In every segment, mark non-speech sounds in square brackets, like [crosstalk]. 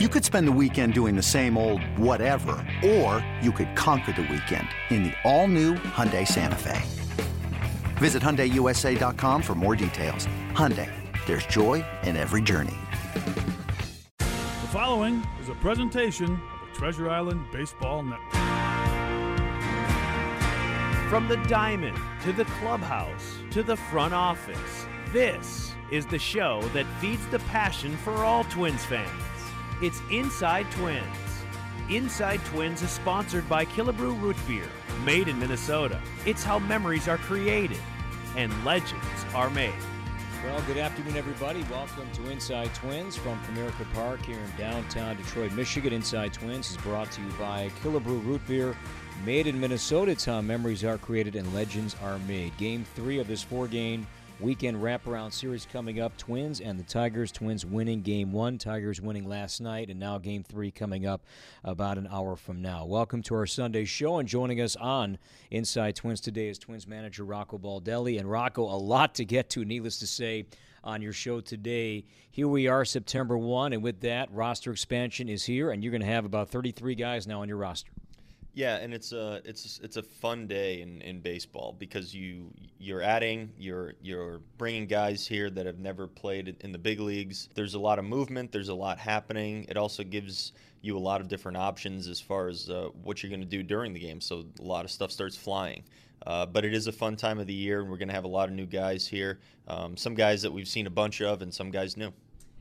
You could spend the weekend doing the same old whatever, or you could conquer the weekend in the all-new Hyundai Santa Fe. Visit HyundaiUSA.com for more details. Hyundai, there's joy in every journey. The following is a presentation of the Treasure Island Baseball Network. From the diamond to the clubhouse to the front office, this is the show that feeds the passion for all Twins fans. It's Inside Twins. Inside Twins is sponsored by Killebrew Root Beer, made in Minnesota. It's how memories are created and legends are made. Well, good afternoon, everybody. Welcome to Inside Twins from Comerica Park here in downtown Detroit, Michigan. Inside Twins is brought to you by Killebrew Root Beer, made in Minnesota. It's how memories are created and legends are made. Game three of this four-game weekend wraparound series coming up. Twins and the Tigers. Twins winning game one. Tigers winning last night, and now game three coming up about an hour from now. Welcome to our Sunday show, and joining us on Inside Twins today is Twins manager Rocco Baldelli. And Rocco, a lot to get to, needless to say. On your show today. Here we are, September 1, and with that, roster expansion is here, and you're going to have about 33 guys now on your roster. Yeah, and it's a it's it's a fun day in, in baseball because you you're adding you're you're bringing guys here that have never played in the big leagues. There's a lot of movement. There's a lot happening. It also gives you a lot of different options as far as uh, what you're going to do during the game. So a lot of stuff starts flying. Uh, but it is a fun time of the year, and we're going to have a lot of new guys here. Um, some guys that we've seen a bunch of, and some guys new.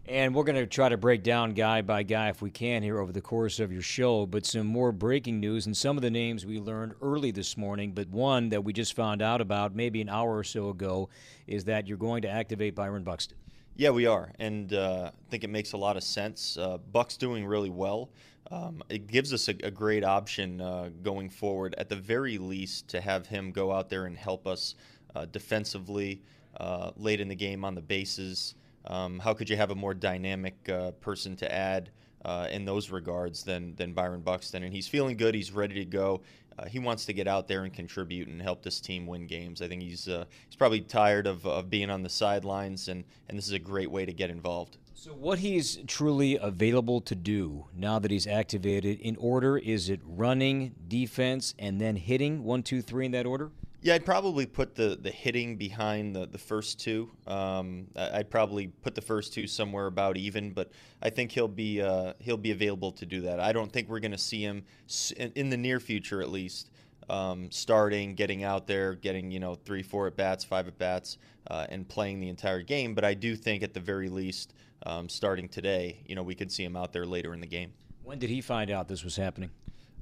And we're going to try to break down guy by guy if we can here over the course of your show. But some more breaking news and some of the names we learned early this morning. But one that we just found out about maybe an hour or so ago is that you're going to activate Byron Buxton. Yeah, we are, and uh, I think it makes a lot of sense. Uh, Buck's doing really well. Um, it gives us a, a great option uh, going forward, at the very least, to have him go out there and help us uh, defensively uh, late in the game on the bases. Um, how could you have a more dynamic uh, person to add uh, in those regards than than Byron Buxton? And he's feeling good. He's ready to go. Uh, he wants to get out there and contribute and help this team win games. I think he's uh, he's probably tired of, of being on the sidelines, and and this is a great way to get involved. So, what he's truly available to do now that he's activated in order is it running, defense, and then hitting one, two, three in that order? Yeah, I'd probably put the, the hitting behind the, the first two. Um, I'd probably put the first two somewhere about even, but I think he'll be uh, he'll be available to do that. I don't think we're going to see him in the near future, at least, um, starting, getting out there, getting you know three, four at bats, five at bats, uh, and playing the entire game. But I do think at the very least, um, starting today, you know, we could see him out there later in the game. When did he find out this was happening?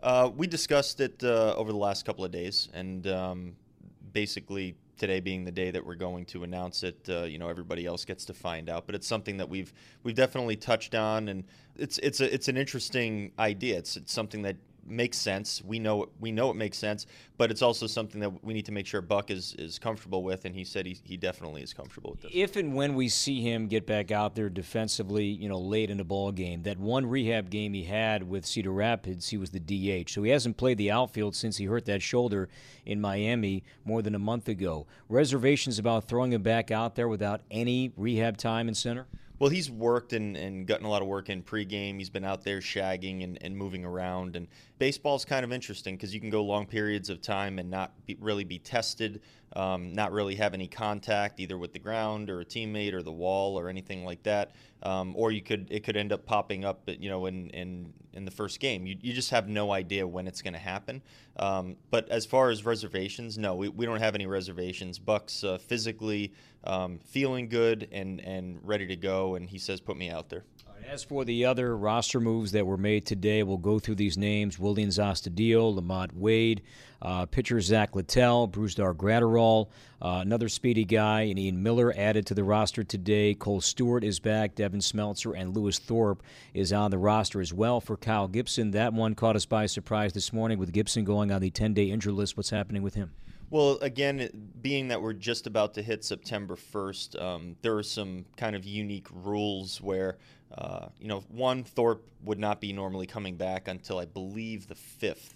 Uh, we discussed it uh, over the last couple of days, and um, basically today being the day that we're going to announce it, uh, you know, everybody else gets to find out. But it's something that we've we've definitely touched on, and it's it's a it's an interesting idea. It's, it's something that makes sense. We know we know it makes sense, but it's also something that we need to make sure Buck is is comfortable with, and he said he, he definitely is comfortable with this. If and when we see him get back out there defensively, you know, late in the ball game, that one rehab game he had with Cedar Rapids, he was the DH, so he hasn't played the outfield since he hurt that shoulder in Miami more than a month ago. Reservations about throwing him back out there without any rehab time in center. Well, he's worked and, and gotten a lot of work in pregame. He's been out there shagging and, and moving around. And baseball's kind of interesting because you can go long periods of time and not be, really be tested, um, not really have any contact either with the ground or a teammate or the wall or anything like that. Um, or you could it could end up popping up, you know, in in, in the first game. You, you just have no idea when it's going to happen. Um, but as far as reservations, no, we, we don't have any reservations. Buck's uh, physically um, feeling good and and ready to go, and he says, "Put me out there." As for the other roster moves that were made today, we'll go through these names: Willians Astudillo, LaMonte Wade, uh, pitcher Zach Littell, Brusdar Graterol, uh, another speedy guy, and Ian Miller added to the roster today. Kohl Stewart is back. Devin Smeltzer and Lewis Thorpe is on the roster as well for Kyle Gibson. That one caught us by surprise this morning with Gibson going on the 10-day injury list. What's happening with him? Well, again, being that we're just about to hit September 1st, um, there are some kind of unique rules where, uh, you know, one, Thorpe would not be normally coming back until I believe the 5th,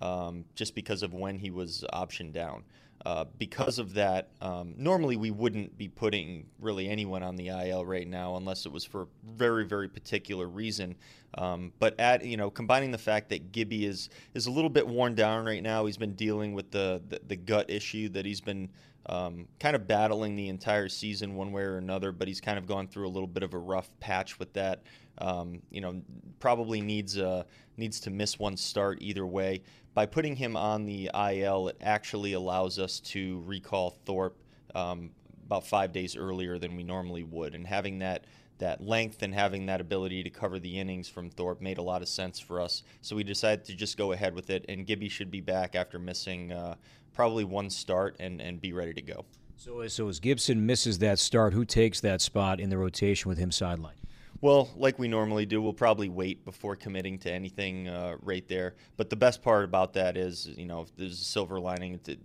um, just because of when he was optioned down. uh, because of that, um, normally we wouldn't be putting really anyone on the IL right now unless it was for a very, very particular reason. Um, but at you know, combining the fact that Gibby is is a little bit worn down right now, he's been dealing with the the, the gut issue that he's been um, kind of battling the entire season one way or another. But he's kind of gone through a little bit of a rough patch with that. Um, you know, probably needs uh, needs to miss one start either way by putting him on the IL, it actually allows us to recall Thorpe um, about five days earlier than we normally would, and having that that length and having that ability to cover the innings from Thorpe made a lot of sense for us. So we decided to just go ahead with it, and Gibby should be back after missing uh, probably one start and, and be ready to go. So, so as Gibson misses that start, who takes that spot in the rotation with him sideline? Well, like we normally do, we'll probably wait before committing to anything uh, right there. But the best part about that is, you know, if there's a silver lining. To,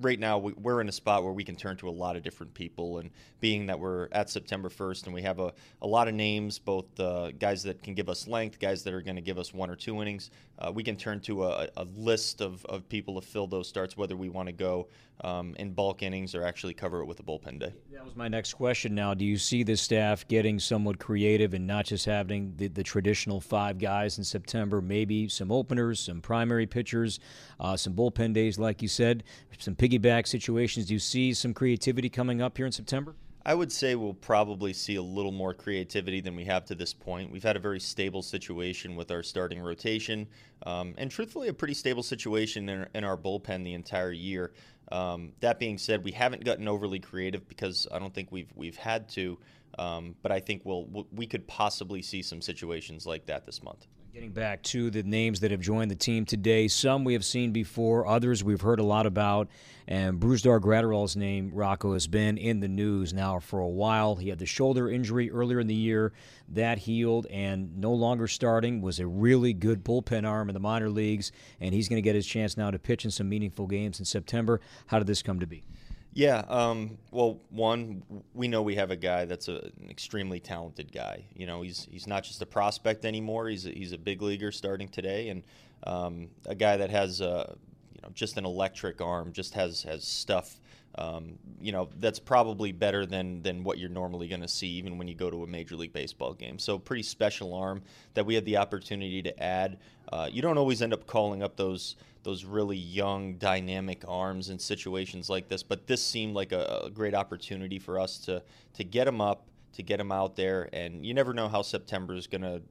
right now, we're in a spot where we can turn to a lot of different people. And being that we're at September 1st and we have a, a lot of names, both uh, guys that can give us length, guys that are going to give us one or two innings, uh, we can turn to a, a, list of, of people to fill those starts, whether we want to go um, in bulk innings or actually cover it with a bullpen day. That was my next question. Now, do you see the staff getting somewhat creative and not just having the, the traditional five guys in September, maybe some openers, some primary pitchers, uh, some bullpen days, like you said, some piggyback situations? Do you see some creativity coming up here in September? I would say we'll probably see a little more creativity than we have to this point. We've had a very stable situation with our starting rotation, um, and truthfully, a pretty stable situation in, in our bullpen the entire year. Um, that being said, we haven't gotten overly creative because I don't think we've we've had to. Um, but I think we'll we could possibly see some situations like that this month. Getting back to the names that have joined the team today, some we have seen before, others we've heard a lot about. And Brusdar Graterol's name, Rocco, has been in the news now for a while. He had the shoulder injury earlier in the year. That healed and no longer starting, was a really good bullpen arm in the minor leagues. And he's going to get his chance now to pitch in some meaningful games in September. How did this come to be? Yeah. Um, well, one, we know we have a guy that's a, an extremely talented guy. You know, he's he's not just a prospect anymore. He's a, he's a big leaguer starting today, and um, a guy that has uh, you know just an electric arm, just has has stuff. Um, you know that's probably better than than what you're normally going to see even when you go to a major league baseball game so pretty special arm that we had the opportunity to add uh, you don't always end up calling up those those really young, dynamic arms in situations like this. But this seemed like a, a great opportunity for us to to get him up, to get him out there, and you never know how September is going to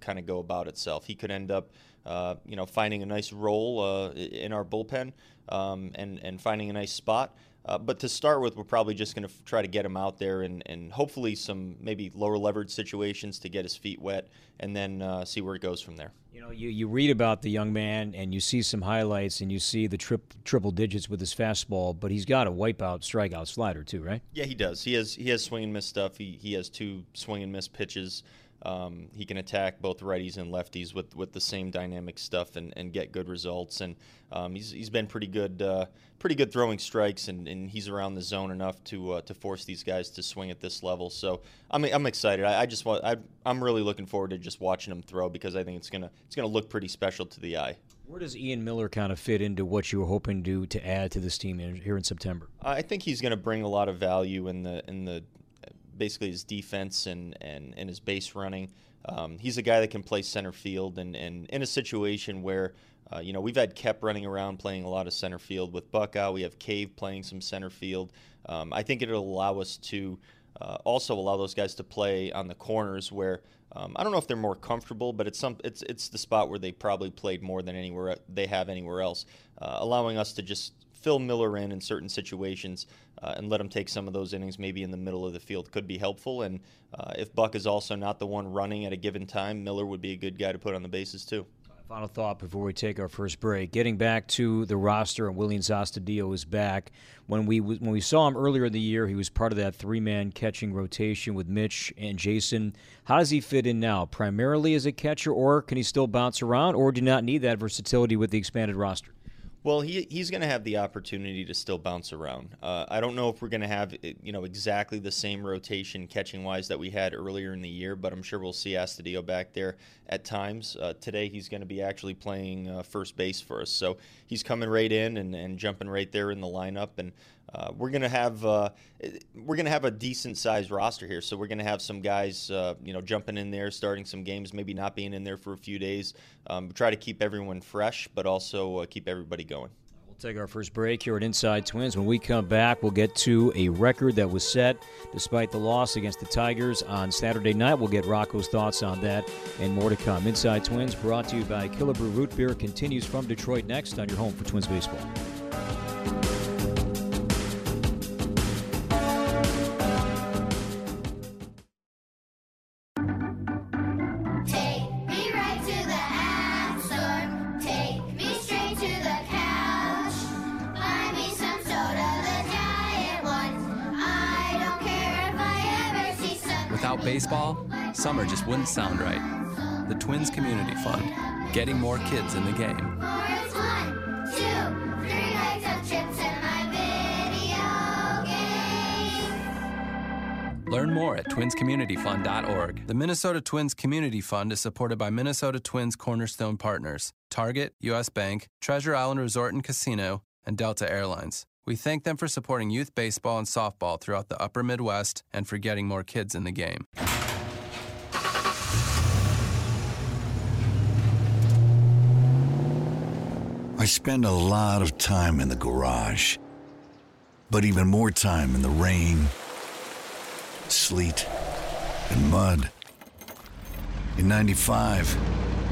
kind of go about itself. He could end up, uh, you know, finding a nice role uh, in our bullpen um, and and finding a nice spot. Uh, but to start with, we're probably just going to f- try to get him out there and, and hopefully some maybe lower leverage situations to get his feet wet and then uh, see where it goes from there. You know, you, you read about the young man and you see some highlights and you see the trip, triple digits with his fastball, but he's got a wipeout strikeout slider too, right? Yeah, he does. He has he has swing and miss stuff. He, he has two swing and miss pitches. Um, he can attack both righties and lefties with, with the same dynamic stuff and, and get good results. And um, he's, he's been pretty good, uh, pretty good throwing strikes, and, and he's around the zone enough to uh, to force these guys to swing at this level. So I'm, I'm excited. I, I just want I, I'm really looking forward to just watching him throw because I think it's gonna it's gonna look pretty special to the eye. Where does Ian Miller kind of fit into what you were hoping to to add to this team here in September? I think he's going to bring a lot of value in the in the basically his defense and, and, and his base running. Um, he's a guy that can play center field, and, and in a situation where uh, you know we've had Kep running around playing a lot of center field with Buckau. We have Cave playing some center field. Um, I think it'll allow us to uh, also allow those guys to play on the corners where um, I don't know if they're more comfortable, but it's some it's it's the spot where they probably played more than anywhere they have anywhere else, uh, allowing us to just fill Miller in in certain situations uh, and let him take some of those innings maybe in the middle of the field could be helpful. And uh, if Buck is also not the one running at a given time, Miller would be a good guy to put on the bases too. Final thought before we take our first break. Getting back to the roster, and Willians Astudillo is back. When we when we saw him earlier in the year, he was part of that three-man catching rotation with Mitch and Jason. How does he fit in now? Primarily as a catcher, or can he still bounce around, or do not need that versatility with the expanded roster? Well, he he's going to have the opportunity to still bounce around. Uh, I don't know if we're going to have you know exactly the same rotation catching wise that we had earlier in the year, but I'm sure we'll see Astudillo back there at times. Uh, today he's going to be actually playing uh, first base for us, so he's coming right in and, and jumping right there in the lineup and. Uh, we're gonna have uh, we're gonna have a decent sized roster here, so we're gonna have some guys, uh, you know, jumping in there, starting some games, maybe not being in there for a few days. Um, try to keep everyone fresh, but also uh, keep everybody going. We'll take our first break here at Inside Twins. When we come back, we'll get to a record that was set despite the loss against the Tigers on Saturday night. We'll get Rocco's thoughts on that and more to come. Inside Twins, brought to you by Killebrew Root Beer, continues from Detroit next on your home for Twins baseball. Baseball, summer just wouldn't sound right. The Twins Community Fund, getting more kids in the game. Learn more at twinscommunityfund.org. The Minnesota Twins Community Fund is supported by Minnesota Twins Cornerstone Partners, Target, U.S. Bank, Treasure Island Resort and Casino, and Delta Airlines. We thank them for supporting youth baseball and softball throughout the upper Midwest and for getting more kids in the game. I spend a lot of time in the garage, but even more time in the rain, sleet, and mud. In 95,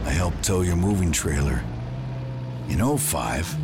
I helped tow your moving trailer. In 05,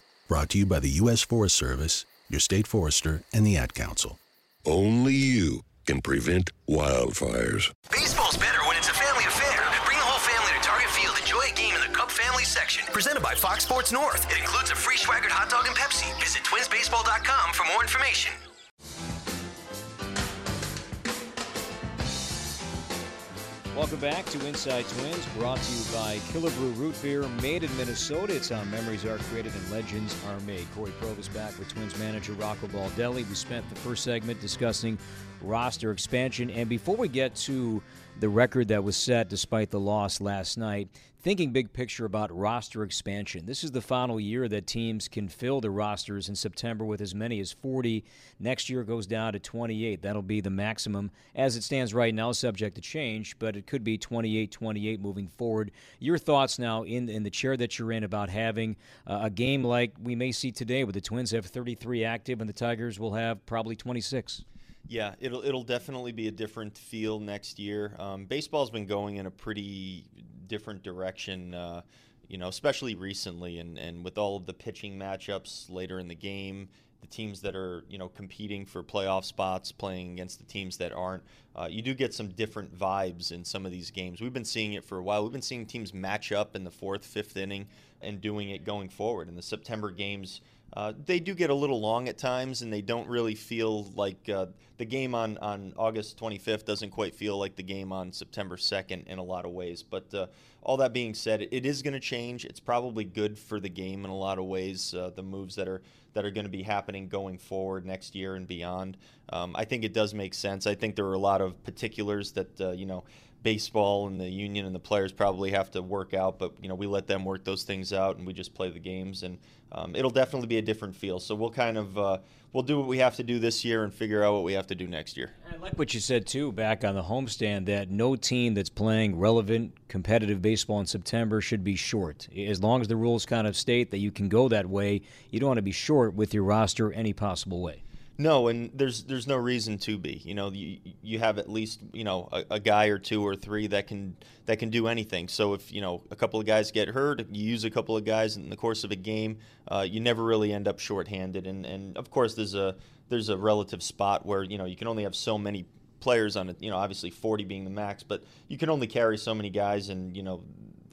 Brought to you by the U.S. Forest Service, your state forester, and the Ad Council. Only you can prevent wildfires. Baseball's better when it's a family affair. Bring the whole family to Target Field. Enjoy a game in the Cup Family section. Presented by Fox Sports North. It includes a free Schweigert hot dog and Pepsi. Visit twinsbaseball.com for more information. Welcome back to Inside Twins, brought to you by Killebrew Root Beer, made in Minnesota. It's how memories are created and legends are made. Corey Provus back with Twins manager Rocco Baldelli. We spent the first segment discussing roster expansion. And before we get to the record that was set despite the loss last night, thinking big picture about roster expansion. This is the final year that teams can fill their rosters in September with as many as 40. Next year goes down to 28. That'll be the maximum as it stands right now, subject to change, but it could be 28 28 moving forward. Your thoughts now in, in the chair that you're in about having uh, a game like we may see today, where the Twins have 33 active and the Tigers will have probably 26? Yeah, it'll it'll definitely be a different feel next year. Um, baseball's been going in a pretty different direction, uh, you know, especially recently, and, and with all of the pitching matchups later in the game, the teams that are you know competing for playoff spots playing against the teams that aren't. Uh, you do get some different vibes in some of these games. We've been seeing it for a while. We've been seeing teams match up in the fourth, fifth inning and doing it going forward. In the September games, uh, they do get a little long at times, and they don't really feel like uh, the game on, on August 25th doesn't quite feel like the game on September 2nd in a lot of ways. But uh, all that being said, it is going to change. It's probably good for the game in a lot of ways. Uh, the moves that are that are going to be happening going forward next year and beyond. Um, I think it does make sense. I think there are a lot of particulars that uh, you know baseball and the union and the players probably have to work out, but you know we let them work those things out and we just play the games and um, it'll definitely be a different feel. So we'll kind of uh, we'll do what we have to do this year and figure out what we have to do next year. I like what you said too back on the homestand that no team that's playing relevant competitive baseball in September should be short. As long as the rules kind of state that you can go that way, you don't want to be short with your roster any possible way. No, and there's there's no reason to be. You know, you you have at least you know a, a, guy or two or three that can that can do anything. So if you know a couple of guys get hurt, you use a couple of guys in the course of a game, uh, you never really end up shorthanded. And and of course there's a there's a relative spot where you know you can only have so many players on it. You know, obviously 40 being the max, but you can only carry so many guys, and you know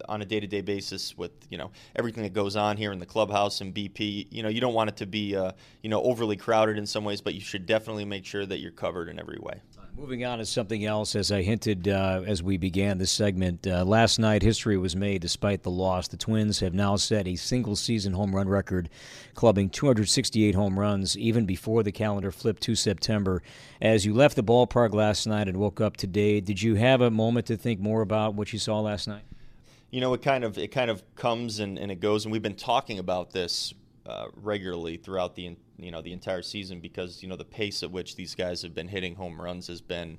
on a day-to-day basis with you know everything that goes on here in the clubhouse and BP. You know, you don't want it to be uh, you know overly crowded in some ways, but you should definitely make sure that you're covered in every way. Moving on to something else, as I hinted uh, as we began this segment, uh, last night history was made despite the loss. The Twins have now set a single season home run record, clubbing 268 home runs even before the calendar flipped to September. As you left the ballpark last night and woke up today, did you have a moment to think more about what you saw last night? You know, it kind of it kind of comes and, and it goes, and we've been talking about this uh, regularly throughout the you know the entire season because you know the pace at which these guys have been hitting home runs has been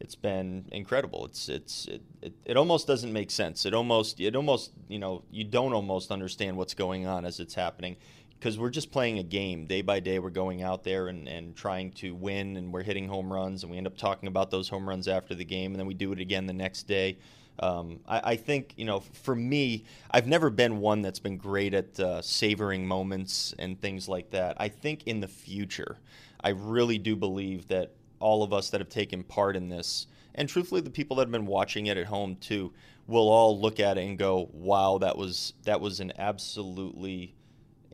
it's been incredible. It's it's it, it, it almost doesn't make sense. It almost it almost you know you don't almost understand what's going on as it's happening because we're just playing a game day by day. We're going out there and, and trying to win, and we're hitting home runs, and we end up talking about those home runs after the game, and then we do it again the next day. Um, I, I, think, you know, for me, I've never been one that's been great at uh, savoring moments and things like that. I think in the future, I really do believe that all of us that have taken part in this, and truthfully, the people that have been watching it at home too, will all look at it and go, "Wow, that was that was an absolutely."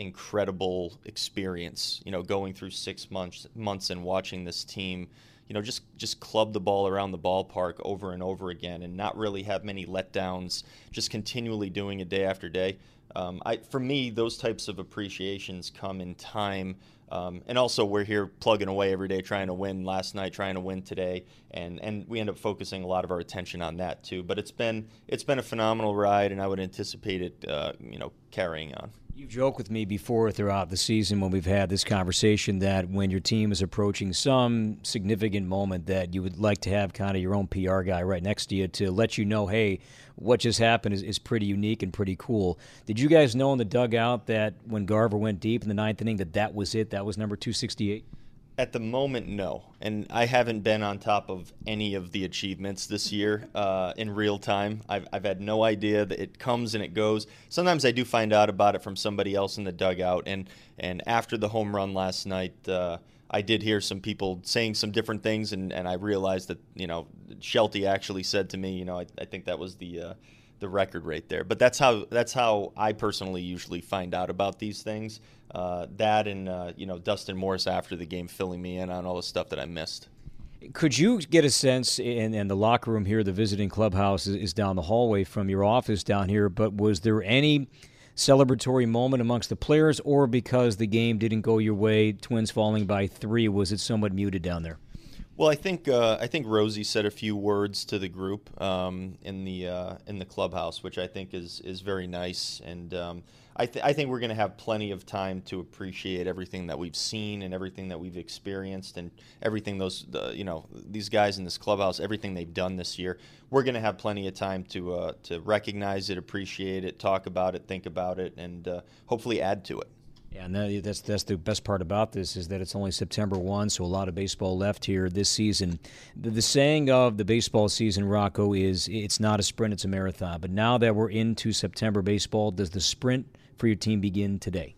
Incredible experience you know going through six months months and watching this team you know, just just club the ball around the ballpark over and over again, and not really have many letdowns. Just continually doing it day after day. Um, I, for me, those types of appreciations come in time. Um, and also, we're here plugging away every day, trying to win. Last night, trying to win today, and and we end up focusing a lot of our attention on that too. But it's been it's been a phenomenal ride, and I would anticipate it, uh, you know, carrying on. You've joked with me before throughout the season when we've had this conversation that when your team is approaching some significant moment that you would like to have kind of your own PR guy right next to you to let you know, hey, what just happened is, is pretty unique and pretty cool. Did you guys know in the dugout that when Garver went deep in the ninth inning that that was it? That was number 268? At the moment, no. And I haven't been on top of any of the achievements this year uh, in real time. I've, I've had no idea that it comes and it goes. Sometimes I do find out about it from somebody else in the dugout. And, and after the home run last night, uh, I did hear some people saying some different things, and, and I realized that, you know, Shelty actually said to me, you know, I, I think that was the. Uh, the record right there. But that's how that's how I personally usually find out about these things. Uh, that and uh, you know Dustin Morse after the game filling me in on all the stuff that I missed. Could you get a sense in, in the locker room here? The visiting clubhouse is, is down the hallway from your office down here. But was there any celebratory moment amongst the players, or because the game didn't go your way, Twins falling by three, was it somewhat muted down there? Well, I think uh, I think Rosie said a few words to the group um, in the uh, in the clubhouse, which I think is is very nice, and um, I, th- I think we're going to have plenty of time to appreciate everything that we've seen and everything that we've experienced and everything those you know these guys in this clubhouse, everything they've done this year. We're going to have plenty of time to uh, to recognize it, appreciate it, talk about it, think about it, and uh, hopefully add to it. Yeah, and that, that's that's the best part about this is that it's only September one, so a lot of baseball left here this season. The, the, saying of the baseball season, Rocco, is it's not a sprint, it's a marathon. But now that we're into September baseball, does the sprint for your team begin today?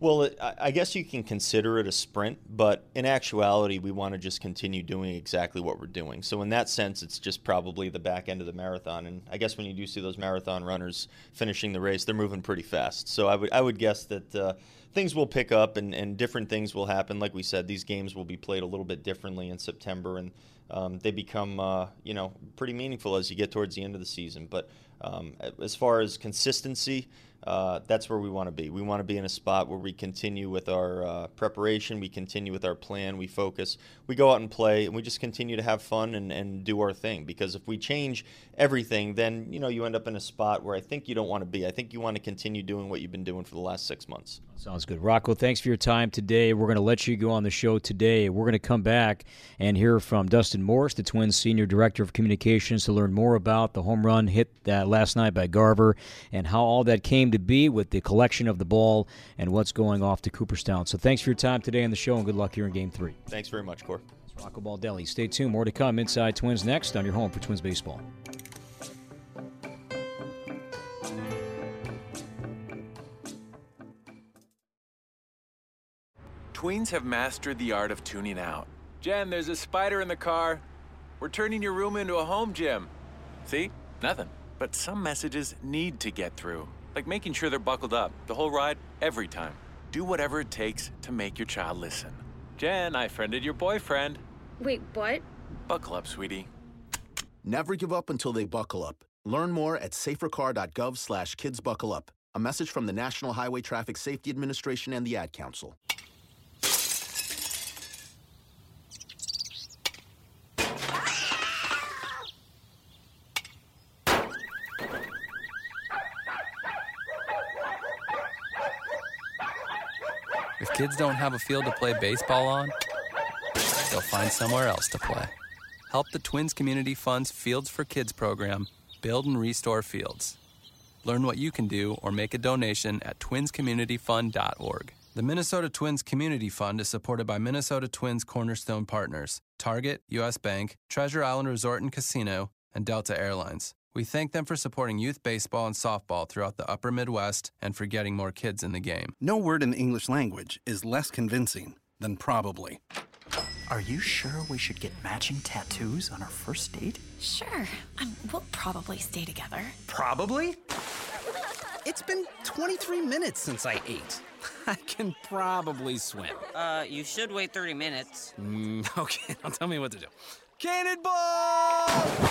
Well, it, I guess you can consider it a sprint, but in actuality, we want to just continue doing exactly what we're doing. So, in that sense, it's just probably the back end of the marathon. And I guess when you do see those marathon runners finishing the race, they're moving pretty fast. So, I would I would guess that uh, things will pick up and, and different things will happen. Like we said, these games will be played a little bit differently in September, and um, they become uh, you know pretty meaningful as you get towards the end of the season. But um, as far as consistency, uh, that's where we want to be. We want to be in a spot where we continue with our uh, preparation, we continue with our plan, we focus, we go out and play, and we just continue to have fun and, and do our thing. Because if we change everything, then you know you end up in a spot where I think you don't want to be. I think you want to continue doing what you've been doing for the last six months. Sounds good, Rocco. Thanks for your time today. We're going to let you go on the show today. We're going to come back and hear from Dustin Morse, the Twins Senior Director of Communications, to learn more about the home run hit that last night by Garver and how all that came came to be with the collection of the ball and what's going off to Cooperstown. So thanks for your time today on the show and good luck here in Game 3. Thanks very much, Core. It's Rocco Baldelli. Stay tuned. More to come inside Twins next on your home for Twins Baseball. Tweens have mastered the art of tuning out. Jen, there's a spider in the car. We're turning your room into a home gym. See? Nothing. But some messages need to get through, like making sure they're buckled up the whole ride, every time. Do whatever it takes to make your child listen. Jen, I friended your boyfriend. Wait, what? Buckle up, sweetie. Never give up until they buckle up. Learn more at safercar.gov slash kidsbuckleup. A message from the National Highway Traffic Safety Administration and the Ad Council. Kids don't have a field to play baseball on, they'll find somewhere else to play. Help the Twins Community Fund's Fields for Kids program build and restore fields. Learn what you can do or make a donation at twinscommunityfund.org. The Minnesota Twins Community Fund is supported by Minnesota Twins Cornerstone Partners, Target, US Bank, Treasure Island Resort and Casino, and Delta Airlines. We thank them for supporting youth baseball and softball throughout the upper Midwest and for getting more kids in the game. No word in the English language is less convincing than probably. Are you sure we should get matching tattoos on our first date? Sure. Um, we'll probably stay together. Probably? [laughs] It's been 23 minutes since I ate. [laughs] I can probably swim. Uh, you should wait 30 minutes. Mm, [laughs] okay, now tell me what to do. Cannonball!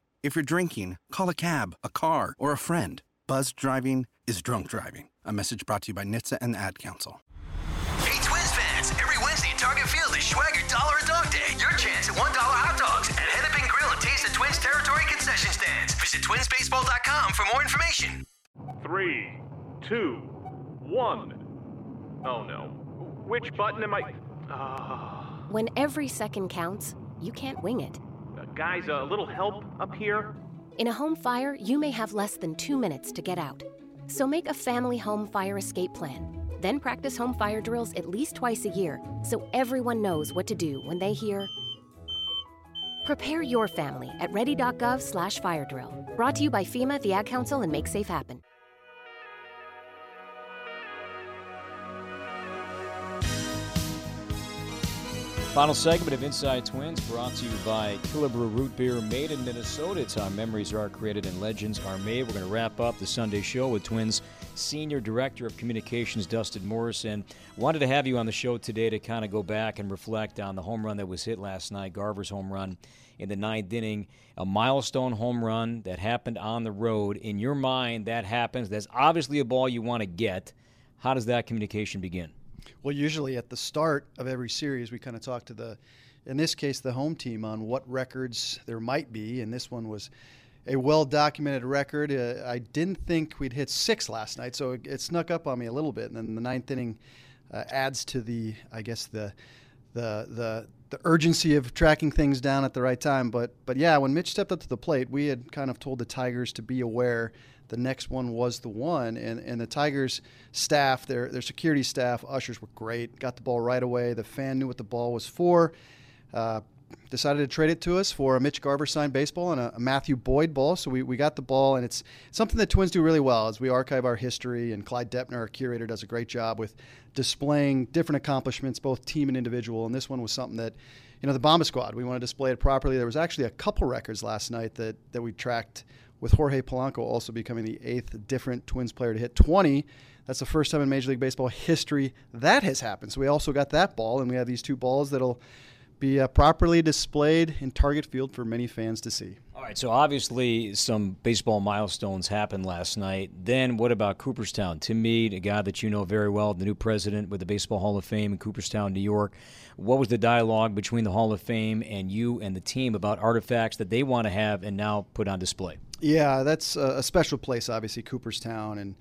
If you're drinking, call a cab, a car, or a friend. Buzz driving is drunk driving. A message brought to you by NHTSA and the Ad Council. Hey, Twins fans! Every Wednesday at Target Field is Schweigert Dollar a Dog Day. Your chance at $1 hot dogs at Hennepin Grill and Taste the Twins Territory concession stands. Visit twinsbaseball.com for more information. Three, two, one. Oh no. Which button am I? Uh, When every second counts, you can't wing it. Guys, a little help up here? In a home fire, you may have less than two minutes to get out. So make a family home fire escape plan. Then practice home fire drills at least twice a year so everyone knows what to do when they hear. Prepare your family at ready.gov slash fire drill. Brought to you by FEMA, the Ad Council, and Make Safe Happen. Final segment of Inside Twins brought to you by Killebrew Root Beer, made in Minnesota. It's how memories are created and legends are made. We're going to wrap up the Sunday show with Twins Senior Director of Communications, Dustin Morrison. Wanted to have you on the show today to kind of go back and reflect on the home run that was hit last night, Garver's home run in the ninth inning, a milestone home run that happened on the road. In your mind, that happens. That's obviously a ball you want to get. How does that communication begin? Well, usually at the start of every series, we kind of talk to the, in this case, the home team on what records there might be, and this one was a well documented record. Uh, I didn't think we'd hit six last night, so it, it, snuck up on me a little bit. And then the ninth inning uh, adds to the, I guess the, the the the urgency of tracking things down at the right time. But but yeah, when Mitch stepped up to the plate, we had kind of told the Tigers to be aware. The next one was the one, and, and the Tigers staff, their their security staff, ushers were great. Got the ball right away. The fan knew what the ball was for. Uh, decided to trade it to us for a Mitch Garver signed baseball and a, Matthew Boyd ball. So we, we got the ball, and it's something that Twins do really well as we archive our history. And Clyde Doepner, our curator, does a great job with displaying different accomplishments, both team and individual. And this one was something that, you know, the Bomba Squad, we want to display it properly. There was actually a couple records last night that, that we tracked with Jorge Polanco also becoming the eighth different Twins player to hit 20. That's the first time in Major League Baseball history that has happened. So we also got that ball, and we have these two balls that'll be uh, properly displayed in Target Field for many fans to see. All right, so obviously some baseball milestones happened last night. Then what about Cooperstown? Tim Mead, a guy that you know very well, the new president with the Baseball Hall of Fame in Cooperstown, New York. What was the dialogue between the Hall of Fame and you and the team about artifacts that they want to have and now put on display? Yeah, that's a special place, obviously, Cooperstown. And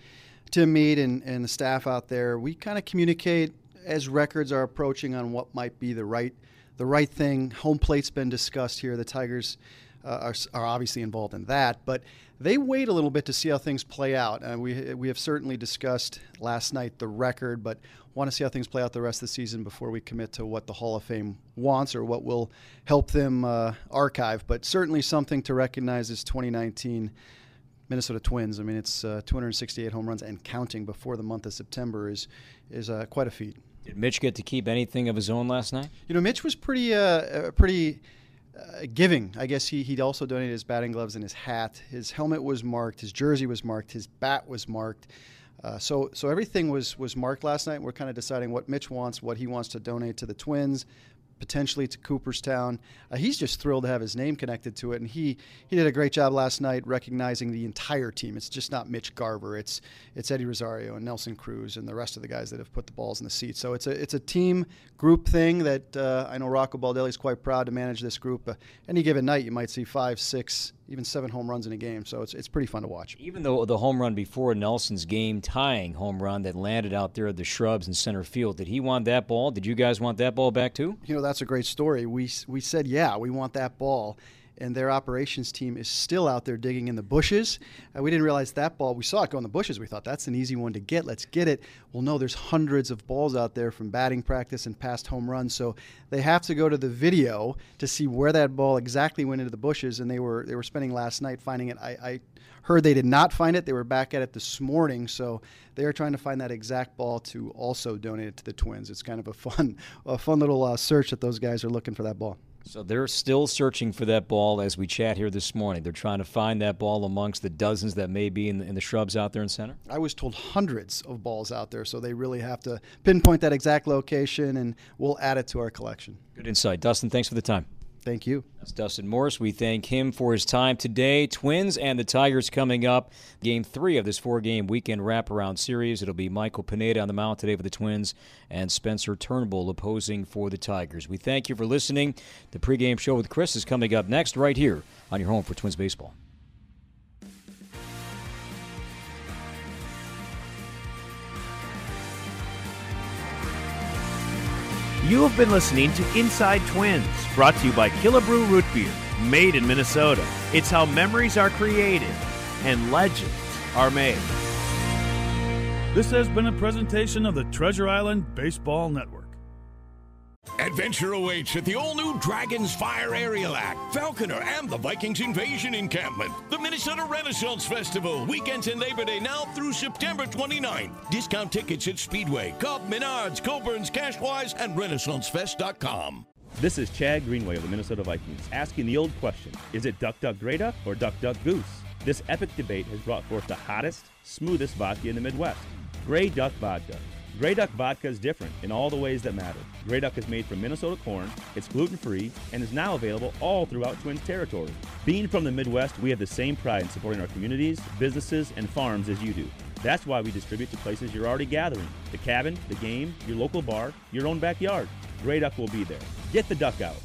Tim Mead and, and the staff out there, we kind of communicate as records are approaching on what might be the right the right thing. Home plate's been discussed here. The Tigers uh, are, are obviously involved in that, but they wait a little bit to see how things play out. Uh, we we have certainly discussed last night the record, but want to see how things play out the rest of the season before we commit to what the Hall of Fame wants or what will help them uh, archive. But certainly something to recognize is 2019 Minnesota Twins. I mean, it's uh, 268 home runs and counting before the month of September is is uh, quite a feat. Did Mitch get to keep anything of his own last night? You know, Mitch was pretty pretty. Uh, giving. I guess he he also donated his batting gloves and his hat. His helmet was marked. His jersey was marked. His bat was marked. Uh, so so everything was was marked last night. We're kind of deciding what Mitch wants, what he wants to donate to the Twins, potentially to Cooperstown. Uh, he's just thrilled to have his name connected to it, and he he did a great job last night recognizing the entire team. It's just not Mitch Garver. It's it's Eddie Rosario and Nelson Cruz and the rest of the guys that have put the balls in the seats. So it's a it's a team group thing that uh, I know Rocco Baldelli is quite proud to manage this group. Uh, any given night, you might see five, six, even seven home runs in a game. So it's it's pretty fun to watch. Even though the home run before Nelson's game tying home run that landed out there at the shrubs in center field, did he want that ball? Did you guys want that ball back too? You know that's a great story. We we said yeah, we want that ball and their operations team is still out there digging in the bushes. Uh, we didn't realize that ball. We saw it go in the bushes. We thought that's an easy one to get. Let's get it. Well, no, there's hundreds of balls out there from batting practice and past home runs. So they have to go to the video to see where that ball exactly went into the bushes. And they were they were spending last night finding it. I, I heard they did not find it. They were back at it this morning. So they are trying to find that exact ball to also donate it to the Twins. It's kind of a fun [laughs] a fun little uh, search that those guys are looking for that ball. So they're still searching for that ball as we chat here this morning. They're trying to find that ball amongst the dozens that may be in the, in the shrubs out there in center. I was told hundreds of balls out there, so they really have to pinpoint that exact location, and we'll add it to our collection. Good insight, Dustin. Thanks for the time. Thank you. That's Dustin Morse. We thank him for his time today. Twins and the Tigers coming up. Game three of this four game weekend wraparound series. It'll be Michael Pineda on the mound today for the Twins and Spencer Turnbull opposing for the Tigers. We thank you for listening. The pregame show with Chris is coming up next, right here on your home for Twins Baseball. You have been listening to Inside Twins, brought to you by Killebrew Root Beer, made in Minnesota. It's how memories are created and legends are made. This has been a presentation of the Treasure Island Baseball Network. Adventure awaits at the all-new Dragon's Fire Aerial Act, Falconer, and the Vikings Invasion Encampment. The Minnesota Renaissance Festival, weekends and Labor Day now through September 29th. Discount tickets at Speedway, Cobb, Menards, Coborn's, Cashwise, and RenaissanceFest.com. This is Chad Greenway of the Minnesota Vikings, asking the old question, is it Duck Duck Duck or Duck Duck Goose? This epic debate has brought forth the hottest, smoothest vodka in the Midwest, Grey Duck Vodka. Grey Duck vodka is different in all the ways that matter. Grey Duck is made from Minnesota corn, it's gluten free, and is now available all throughout Twins territory. Being from the Midwest, we have the same pride in supporting our communities, businesses, and farms as you do. That's why we distribute to places you're already gathering the cabin, the game, your local bar, your own backyard. Grey Duck will be there. Get the duck out.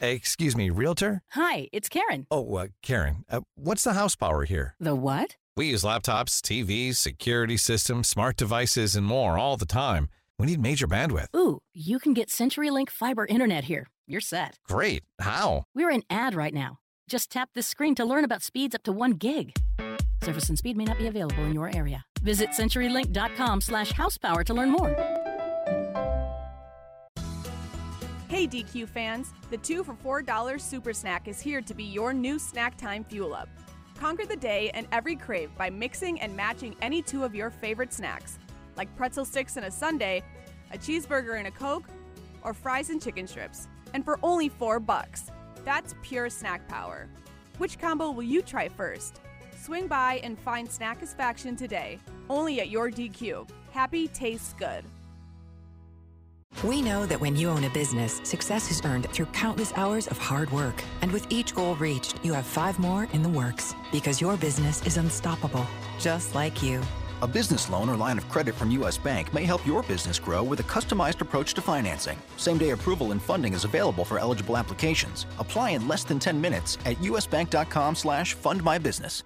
Hey, excuse me, Realtor? Hi, it's Karen. Oh, uh, Karen, uh, what's the house power here? The what? We use laptops, TVs, security systems, smart devices, and more all the time. We need major bandwidth. Ooh, you can get CenturyLink fiber internet here. You're set. Great. How? We're in ad right now. Just tap this screen to learn about speeds up to one gig. Service and speed may not be available in your area. Visit CenturyLink.com slash housepower to learn more. Hey DQ fans, the 2 for $4 Super Snack is here to be your new snack time fuel up. Conquer the day and every crave by mixing and matching any two of your favorite snacks, like pretzel sticks and a sundae, a cheeseburger and a Coke, or fries and chicken strips. And for only 4 bucks. That's pure snack power. Which combo will you try first? Swing by and find Snackisfaction today, only at your DQ. Happy tastes good. We know that when you own a business, success is earned through countless hours of hard work. And with each goal reached, you have five more in the works because your business is unstoppable, just like you. A business loan or line of credit from U.S. Bank may help your business grow with a customized approach to financing. Same day approval and funding is available for eligible applications. Apply in less than 10 minutes at usbank.com slash fundmybusiness.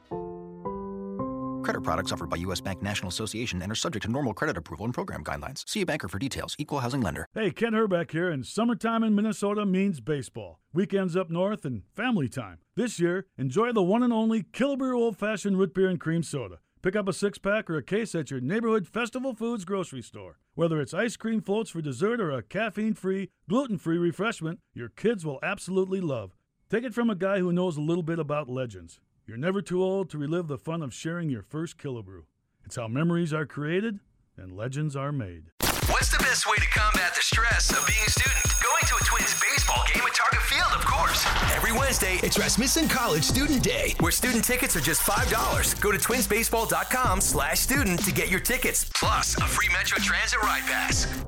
Credit products offered by U.S. Bank National Association and are subject to normal credit approval and program guidelines. See a banker for details. Equal housing lender. Hey, Kent Hrbek here, and summertime in Minnesota means baseball. Weekends up north and family time. This year, enjoy the one and only Killebrew Old Fashioned Root Beer and Cream Soda. Pick up a six pack or a case at your neighborhood Festival Foods grocery store. Whether it's ice cream floats for dessert or a caffeine free, gluten free refreshment, your kids will absolutely love. Take it from a guy who knows a little bit about legends. You're never too old to relive the fun of sharing your first Killebrew. It's how memories are created and legends are made. What's the best way to combat the stress of being a student? Going to a Twins baseball game at Target Field, of course. Every Wednesday, it's Rasmussen College Student Day, where student tickets are just $5. Go to twinsbaseball.com slash student to get your tickets, plus a free Metro Transit ride pass.